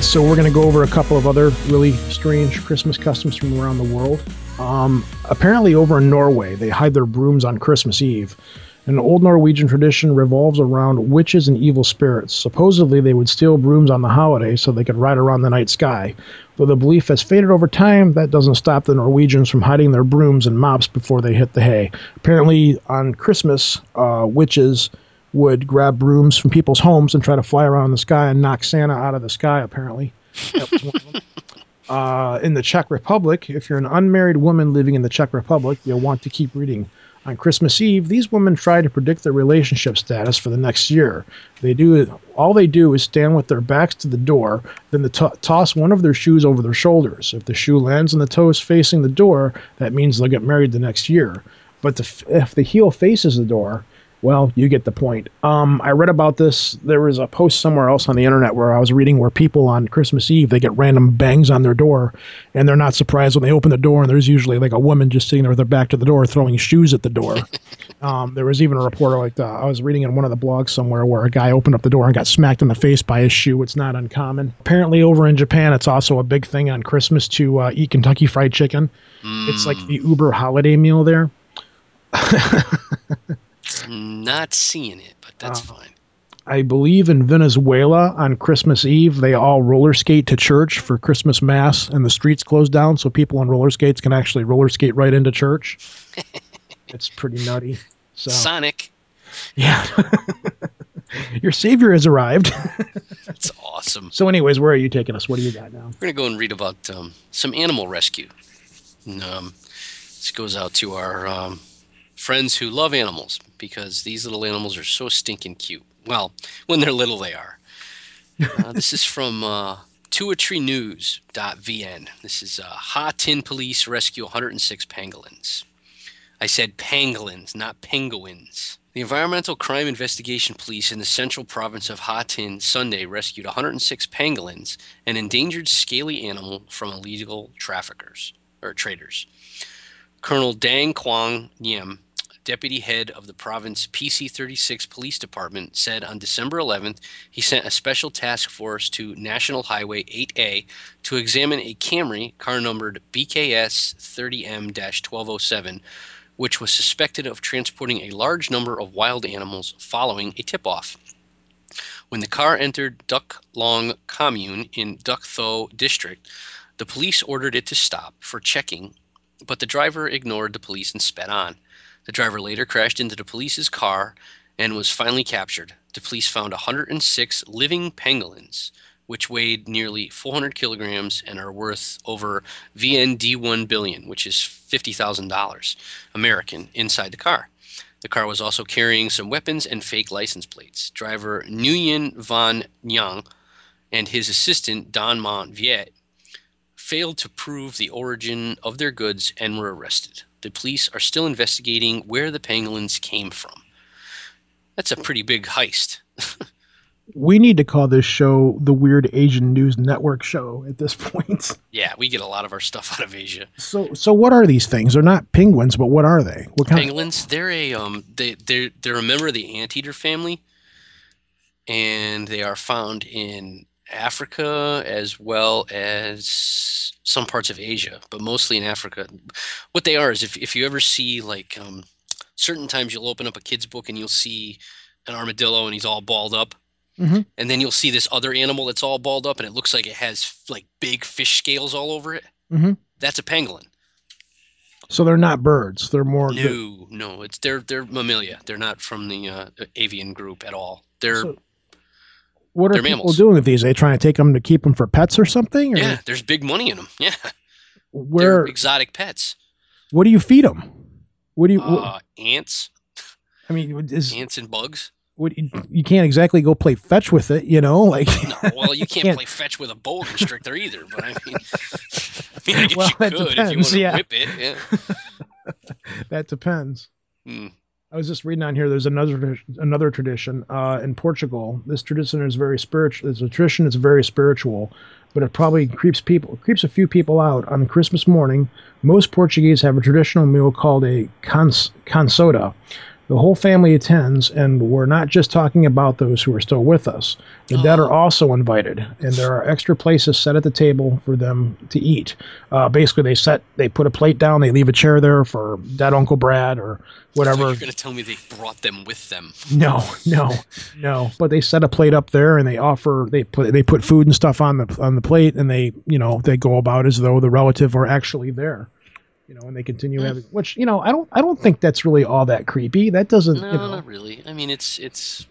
So we're going to go over a couple of other really strange Christmas customs from around the world. Um, apparently, over in Norway, they hide their brooms on Christmas Eve. An old Norwegian tradition revolves around witches and evil spirits. Supposedly, they would steal brooms on the holiday so they could ride around the night sky. Though the belief has faded over time, that doesn't stop the Norwegians from hiding their brooms and mops before they hit the hay. Apparently, on Christmas, uh, witches would grab brooms from people's homes and try to fly around in the sky and knock Santa out of the sky, apparently. That was one of them. Uh, in the Czech Republic, if you're an unmarried woman living in the Czech Republic, you'll want to keep reading On Christmas Eve, these women try to predict their relationship status for the next year. They do all they do is stand with their backs to the door, then they to- toss one of their shoes over their shoulders. If the shoe lands on the toes facing the door, that means they'll get married the next year. But the, f- if the heel faces the door, well, you get the point. Um, I read about this. There was a post somewhere else on the internet where I was reading where people on Christmas Eve they get random bangs on their door, and they're not surprised when they open the door and there's usually like a woman just sitting there with her back to the door throwing shoes at the door. um, there was even a reporter like that. I was reading in one of the blogs somewhere where a guy opened up the door and got smacked in the face by his shoe. It's not uncommon. Apparently, over in Japan, it's also a big thing on Christmas to uh, eat Kentucky Fried Chicken. It's like the Uber holiday meal there. Not seeing it, but that's Uh, fine. I believe in Venezuela on Christmas Eve, they all roller skate to church for Christmas Mass, and the streets close down so people on roller skates can actually roller skate right into church. it's pretty nutty. So, Sonic. yeah. Your savior has arrived. That's awesome. so, anyways, where are you taking us? What do you got now? We're gonna go and read about um, some animal rescue. And, um, this goes out to our um, friends who love animals because these little animals are so stinking cute. Well, when they're little, they are. Uh, this is from uh, tuoitrenews.vn. This is uh, Ha Tinh Police rescue 106 pangolins. I said pangolins, not penguins. The Environmental Crime Investigation Police in the central province of Ha Tinh Sunday rescued 106 pangolins, an endangered scaly animal from illegal traffickers or traders. Colonel Dang Quang Nyem, deputy head of the province PC 36 Police Department, said on December 11th he sent a special task force to National Highway 8A to examine a Camry car numbered BKS 30M 1207, which was suspected of transporting a large number of wild animals following a tip off. When the car entered Duc Long Commune in Duc Tho District, the police ordered it to stop for checking, but the driver ignored the police and sped on. The driver later crashed into the police's car and was finally captured. The police found 106 living pangolins, which weighed nearly 400 kilograms and are worth over VND1 billion, which is $50,000 American, inside the car. The car was also carrying some weapons and fake license plates. Driver Nguyen Van Nyang and his assistant Don Mont Viet failed to prove the origin of their goods and were arrested. The police are still investigating where the pangolins came from. That's a pretty big heist. We need to call this show the Weird Asian News Network show at this point. Yeah, we get a lot of our stuff out of Asia. So, so what are these things? They're not penguins, but what are they? What kind? Of, Pangolins, they're a um they they're they're a member of the anteater family and they are found in Africa as well as some parts of Asia, but mostly in Africa. What they are is if if you ever see like um certain times you'll open up a kid's book and you'll see an armadillo and he's all balled up. Mhm. And then you'll see this other animal that's all balled up and it looks like it has like big fish scales all over it. Mhm. That's a pangolin. So they're not birds. They're more. No, no, it's they're they're mammalia. They're not from the uh, avian group at all. They're So- what are they're people mammals. doing with these? Are they trying to take them to keep them for pets or something? Or yeah, there's big money in them. Yeah, Where? they're exotic pets. What do you feed them? What do you? Uh, ants, I mean, is ants and bugs. what, you, you can't exactly go play fetch with it, you know? Like, No, well, you can't, Can't- play fetch with a boa constrictor either. But I mean, I, mean, I guess Well, you that could if you depends, want to yeah. whip it. Yeah. that depends. Hmm. I was just reading on here. There's another another tradition uh, in Portugal. This tradition is very spiritual. A tradition. It's very spiritual, but it probably creeps people creeps a few people out. On Christmas morning, most Portuguese have a traditional meal called a cons, consoada. The whole family attends, and we're not just talking about those who are still with us. The dead are also invited, and there are extra places set at the table for them to eat. Uh, basically, they set they put a plate down, they leave a chair there for dead Uncle Brad or whatever. you're gonna tell me they brought them with them? No, no, no. But they set a plate up there and they offer they put they put food and stuff on the on the plate and they you know they go about as though the relative are actually there. You know, and they continue having which you know I don't I don't think that's really all that creepy. That doesn't No, you know not really. I mean, it's it's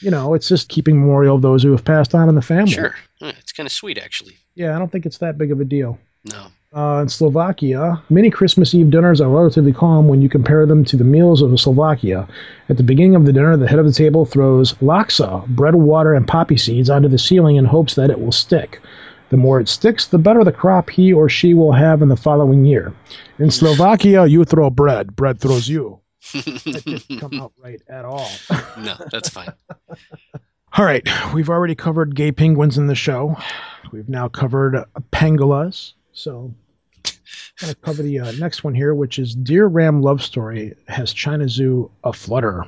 you know it's just keeping memorial of those who have passed on in the family. sure. It's kind of sweet actually. Yeah, I don't think it's that big of a deal. No. Uh, in Slovakia, many Christmas Eve dinners are relatively calm when you compare them to the meals of Slovakia. At the beginning of the dinner, the head of the table throws loksa, bread, water, and poppy seeds onto the ceiling in hopes that it will stick. The more it sticks, the better the crop he or she will have in the following year. In Slovakia, you throw bread, bread throws you. That didn't come out right at all. no, that's fine. All right, we've already covered gay penguins in the show. We've now covered uh, pangolas. So I'm going to cover the uh, next one here, which is Deer Ram Love Story Has China Zoo a Flutter?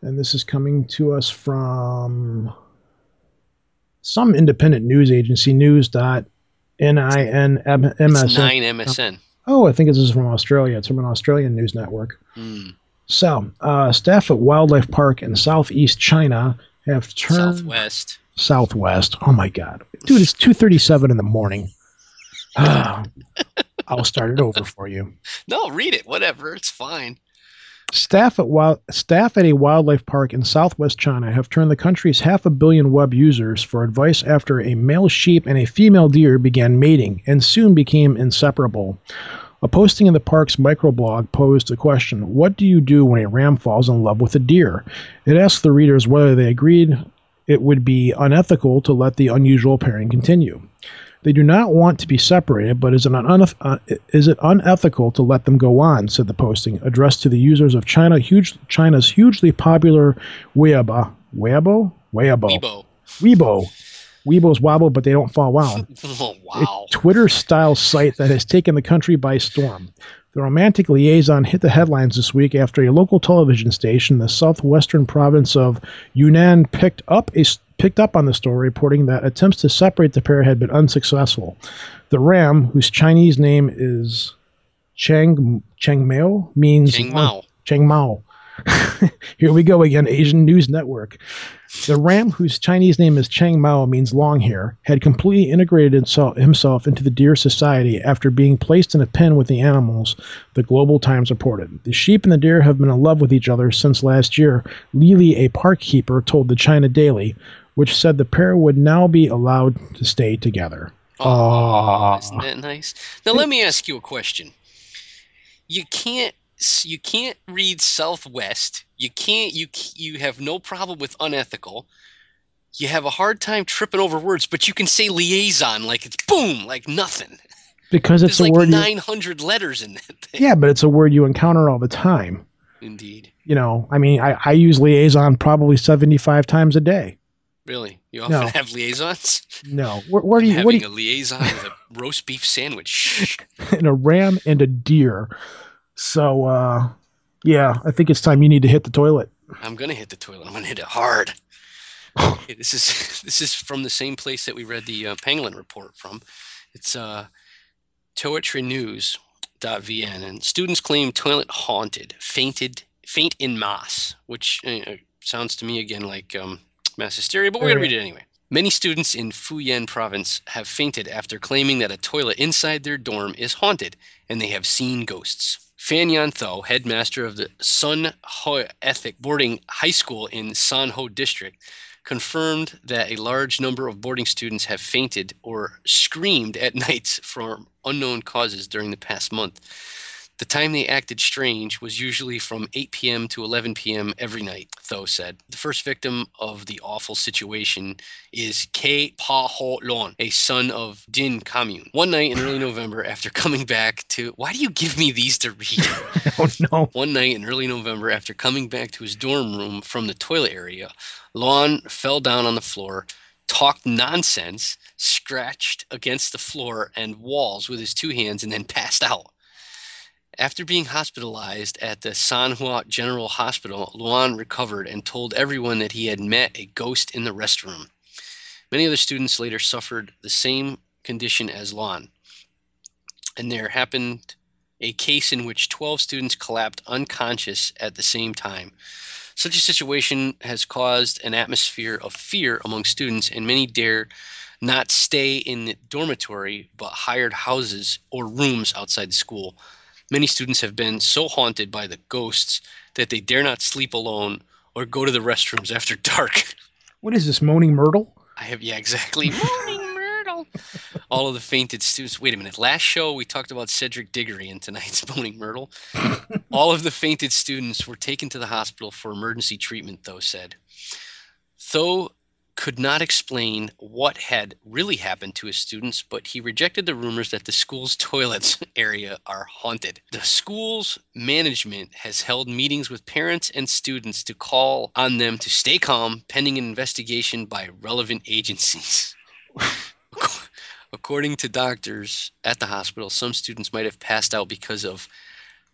And this is coming to us from some independent news agency, news.ninemsn. It's nine MSN. Oh, I think this is from Australia. It's from an Australian news network. Hmm. So, uh, staff at Wildlife Park in southeast China have turned Southwest. southwest. Oh my god, dude, it's two thirty-seven in the morning. I'll start it over for you. No, read it. Whatever. It's fine. Staff at wild, staff at a wildlife park in southwest China have turned the country's half a billion web users for advice after a male sheep and a female deer began mating and soon became inseparable. A posting in the park's microblog posed the question, What do you do when a ram falls in love with a deer? It asked the readers whether they agreed it would be unethical to let the unusual pairing continue. They do not want to be separated, but is it, uneth- uh, is it unethical to let them go on? said the posting, addressed to the users of China, huge, China's hugely popular Weibo. Weibo? Weibo. Weibo. Weibo. Weebos wobble, but they don't fall wow Oh, wow. Twitter style site that has taken the country by storm. The romantic liaison hit the headlines this week after a local television station in the southwestern province of Yunnan picked up a picked up on the story, reporting that attempts to separate the pair had been unsuccessful. The ram, whose Chinese name is Chang Changmao, means Chang Mao. Mao. Here we go again, Asian News Network. The ram, whose Chinese name is Chang Mao, means long hair, had completely integrated himself, himself into the deer society after being placed in a pen with the animals, the Global Times reported. The sheep and the deer have been in love with each other since last year, Lili, a park keeper, told the China Daily, which said the pair would now be allowed to stay together. Oh, ah. isn't that nice? Now let me ask you a question. You can't you can't read Southwest. You can't you you have no problem with unethical. You have a hard time tripping over words, but you can say liaison like it's boom, like nothing. Because it's There's a like word. You, 900 letters in that thing. yeah, but it's a word you encounter all the time. Indeed. You know, I mean, I, I use liaison probably 75 times a day. Really? You often No. have liaisons? No, where, where do you, Having what do a liaison with a roast beef sandwich. and a ram and a deer. So, uh, yeah, I think it's time you need to hit the toilet. I'm gonna hit the toilet. I'm gonna hit it hard. Okay, this is this is from the same place that we read the uh, pangolin report from. It's uh, tuoitrenews.vn, and students claim toilet haunted, fainted, faint in mass, which uh, sounds to me again like um, mass hysteria, but we're gonna read it anyway. Many students in Fujian province have fainted after claiming that a toilet inside their dorm is haunted and they have seen ghosts. Fan Yan Tho, headmaster of the Sun Ho Ethic Boarding High School in Sanho District, confirmed that a large number of boarding students have fainted or screamed at nights from unknown causes during the past month. The time they acted strange was usually from 8 p.m. to 11 p.m. every night, Tho said. The first victim of the awful situation is K. Pa Ho Lon, a son of Din Commune. One night in early November, after coming back to. Why do you give me these to read? Oh, no. One night in early November, after coming back to his dorm room from the toilet area, Lon fell down on the floor, talked nonsense, scratched against the floor and walls with his two hands, and then passed out. After being hospitalized at the San Sanhua General Hospital, Luan recovered and told everyone that he had met a ghost in the restroom. Many other students later suffered the same condition as Luan. And there happened a case in which 12 students collapsed unconscious at the same time. Such a situation has caused an atmosphere of fear among students, and many dare not stay in the dormitory but hired houses or rooms outside the school. Many students have been so haunted by the ghosts that they dare not sleep alone or go to the restrooms after dark. What is this, Moaning Myrtle? I have, yeah, exactly. Moaning Myrtle. All of the fainted students. Wait a minute. Last show we talked about Cedric Diggory in tonight's Moaning Myrtle. All of the fainted students were taken to the hospital for emergency treatment, though said. Though could not explain what had really happened to his students, but he rejected the rumors that the school's toilets area are haunted. The school's management has held meetings with parents and students to call on them to stay calm pending an investigation by relevant agencies. According to doctors at the hospital, some students might have passed out because of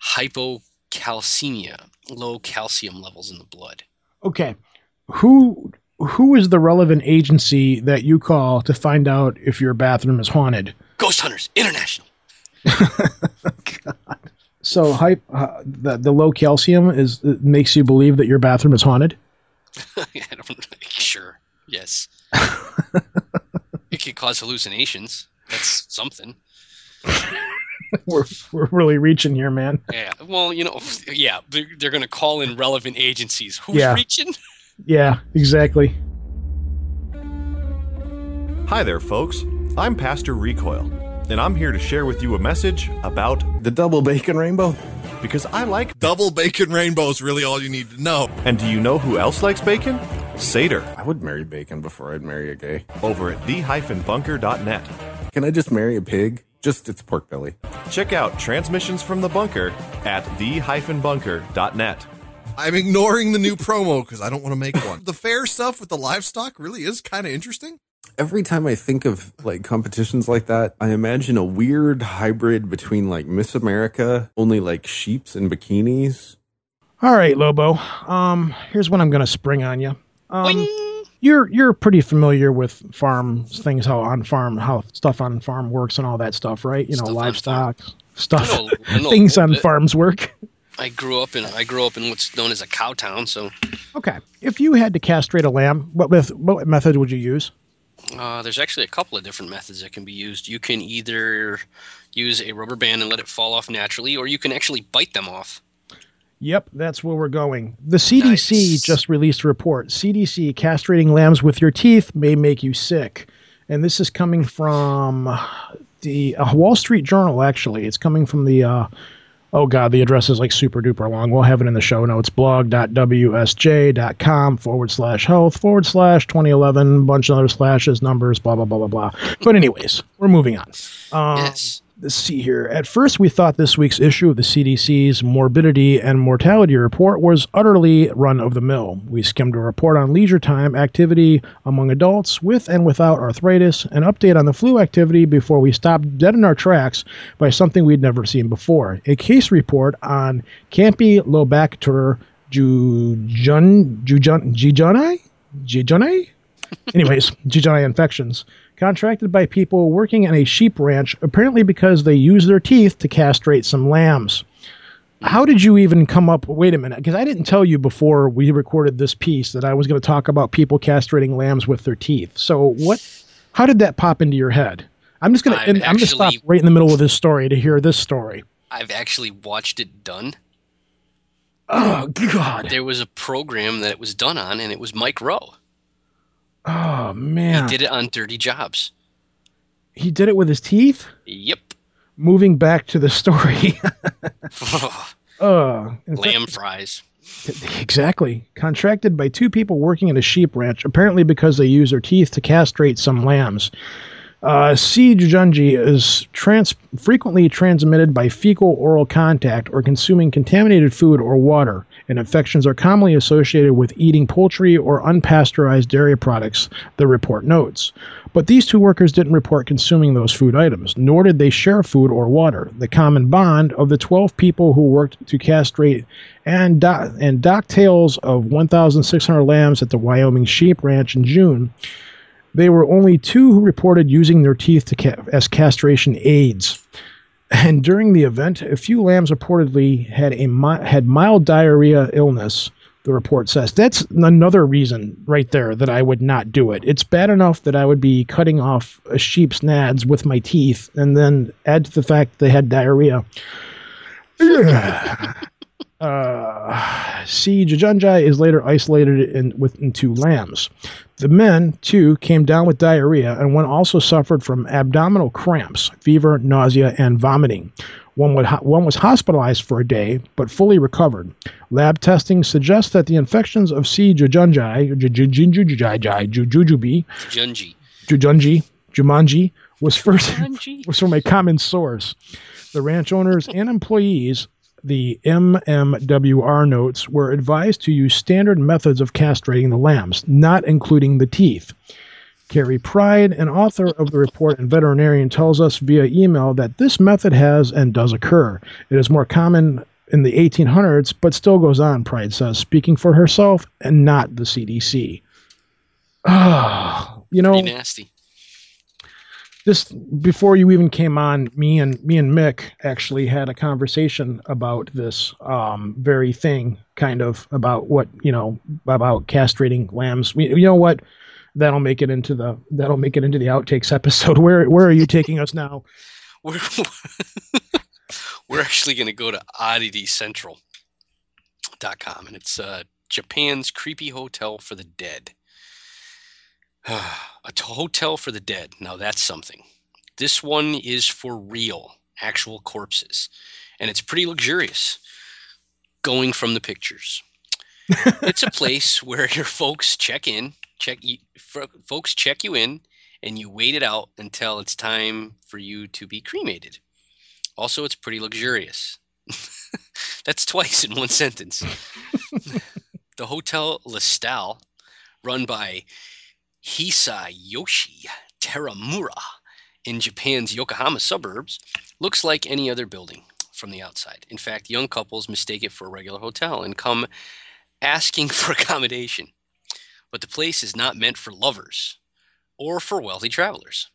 hypocalcemia, low calcium levels in the blood. Okay, who who is the relevant agency that you call to find out if your bathroom is haunted? Ghost Hunters International. So, hype uh, the the low calcium is makes you believe that your bathroom is haunted. I don't sure. Yes. it could cause hallucinations. That's something. we're we're really reaching here, man. Yeah. Well, you know, yeah, they're, they're going to call in relevant agencies. Who's Yeah. reaching? Yeah, exactly. Hi there, folks. I'm Pastor Recoil, and I'm here to share with you a message about The double bacon rainbow? because I like. Double bacon rainbow is really all you need to know. And do you know who else likes bacon? Sater I would marry bacon before I'd marry a gay. over at the-bunker.net. Can I just marry a pig? Just its pork belly. Check out Transmissions from the Bunker at the-bunker.net. I'm ignoring the new promo because I don't want to make one. The fair stuff with the livestock really is kind of interesting. Every time I think of like competitions like that, I imagine a weird hybrid between like Miss America, only like sheeps and bikinis. All right, Lobo. Um, here's what I'm gonna spring on you. Um, Boing. you're you're pretty familiar with farm things, how on farm, how stuff on farm works, and all that stuff, right? You know, Stuff livestock stuff, I know- I know things on bit. farms work. I grew up in I grew up in what's known as a cow town, so Okay, if you had to castrate a lamb, what with what method would you use? uh, there's actually a couple of different methods that can be used. You can either use a rubber band and let it fall off naturally, or you can actually bite them off. Yep, that's where we're going. The CDC Nice. just released a report. CDC castrating lambs with your teeth may make you sick. And this is coming from the uh, Wall Street Journal, actually. It's coming from the, uh, oh God, the address is like super duper long. We'll have it in the show notes blog.wsj.com forward slash health forward slash 2011, bunch of other slashes, numbers, blah, blah, blah, blah, blah. But, anyways, we're moving on. Um, yes. Let's see here. At first, we thought this week's issue of the CDC's morbidity and mortality report was utterly run of the mill. We skimmed a report on leisure time activity among adults with and without arthritis, an update on the flu activity before we stopped dead in our tracks by something we'd never seen before a case report on Campylobacter jujun, jujun, jejuni? Jejuni? Anyways, jejuni infections contracted by people working in a sheep ranch, apparently because they use their teeth to castrate some lambs. How did you even come up? Wait a minute, because I didn't tell you before we recorded this piece that I was going to talk about people castrating lambs with their teeth. So what? How did that pop into your head? I'm just gonna. I'm gonna stop right in the middle of this story to hear this story. I've actually watched it done. Oh God! There was a program that it was done on, and it was Mike Rowe. Oh man! He did it on Dirty Jobs. He did it with his teeth. Yep. Moving back to the story. uh, Lamb fries. Exactly. Contracted by two people working at a sheep ranch, apparently because they use their teeth to castrate some lambs. Uh, C. jujunji is trans- frequently transmitted by fecal oral contact or consuming contaminated food or water, and infections are commonly associated with eating poultry or unpasteurized dairy products, the report notes. But these two workers didn't report consuming those food items, nor did they share food or water. The common bond of the 12 people who worked to castrate and, do- and dock tails of 1,600 lambs at the Wyoming Sheep Ranch in June they were only two who reported using their teeth ca- as castration aids. And during the event, a few lambs reportedly had a mi- had mild diarrhea illness. The report says that's another reason right there that I would not do it. It's bad enough that I would be cutting off a sheep's nads with my teeth, and then add to the fact they had diarrhea. uh, C. Is later isolated in, with into lambs. The men, too, came down with diarrhea, and one also suffered from abdominal cramps, fever, nausea, and vomiting. One, would, one was hospitalized for a day, but fully recovered. Lab testing suggests that the infections of C. jujunji, jujunji, jujujube, Junji. Jujunji, Jumanji, was first was from a common source. The ranch owners and employees, the MMWR notes, were advised to use standard methods of castrating the lambs, not including the teeth. Carrie Pride, an author of the report and veterinarian, tells us via email that this method has and does occur. It is more common in the 1800s, but still goes on, Pride says, speaking for herself and not the CDC. Ah, you know, Pretty nasty. This before you even came on me and me and mick actually had a conversation about this um, very thing kind of about what you know about castrating lambs. We, you know what? That'll make it into the that'll make it into the outtakes episode. Where where are you taking us now? We're, we're actually going to go to odditycentral.com and it's uh, Japan's creepy hotel for the dead. a hotel for the dead. Now that's something. This one is for real, actual corpses. And it's pretty luxurious going from the pictures. it's a place where your folks check in, check you, folks check you in and you wait it out until it's time for you to be cremated. Also, it's pretty luxurious. That's twice in one sentence. the Hotel Lastel, run by Hisayoshi Teramura in Japan's Yokohama suburbs, looks like any other building from the outside. In fact, young couples mistake it for a regular hotel and come asking for accommodation. But the place is not meant for lovers or for wealthy travelers,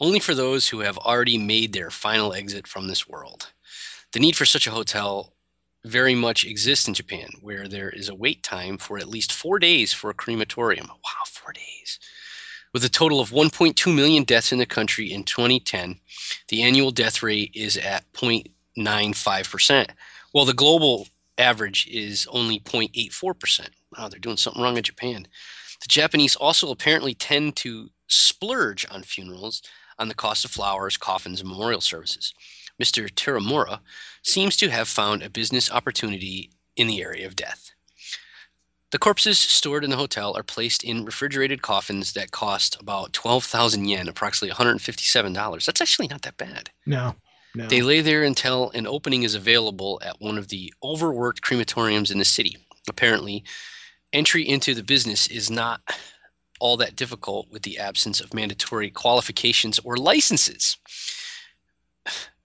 only for those who have already made their final exit from this world. The need for such a hotel very much exists in Japan, where there is a wait time for at least four days for a crematorium. Wow, four days. With a total of 1.2 million deaths in the country in 2010, the annual death rate is at 0.95%, while the global average is only 0.84%. Wow, they're doing something wrong in Japan. The Japanese also apparently tend to splurge on funerals on the cost of flowers, coffins, and memorial services. Mr. Teramura seems to have found a business opportunity in the area of death. The corpses stored in the hotel are placed in refrigerated coffins that cost about 12,000 yen, approximately $157. That's actually not that bad. no no They lay there until an opening is available at one of the overworked crematoriums in the city. Apparently, entry into the business is not all that difficult with the absence of mandatory qualifications or licenses.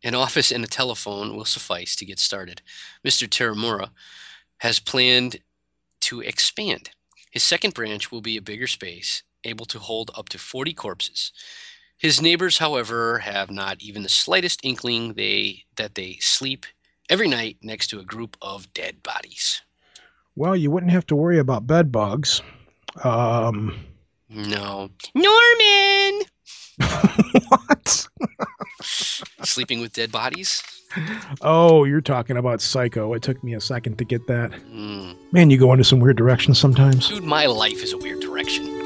An office and a telephone will suffice to get started. Mr. Teramura has planned to expand. His second branch will be a bigger space, able to hold up to 40 corpses. His neighbors, however, have not even the slightest inkling they that they sleep every night next to a group of dead bodies. well you wouldn't have to worry about bed bugs um No. Norman! what Sleeping with dead bodies? oh you're talking about psycho it took me a second to get that Mm. man you go into some weird directions sometimes Dude, my life is a weird direction.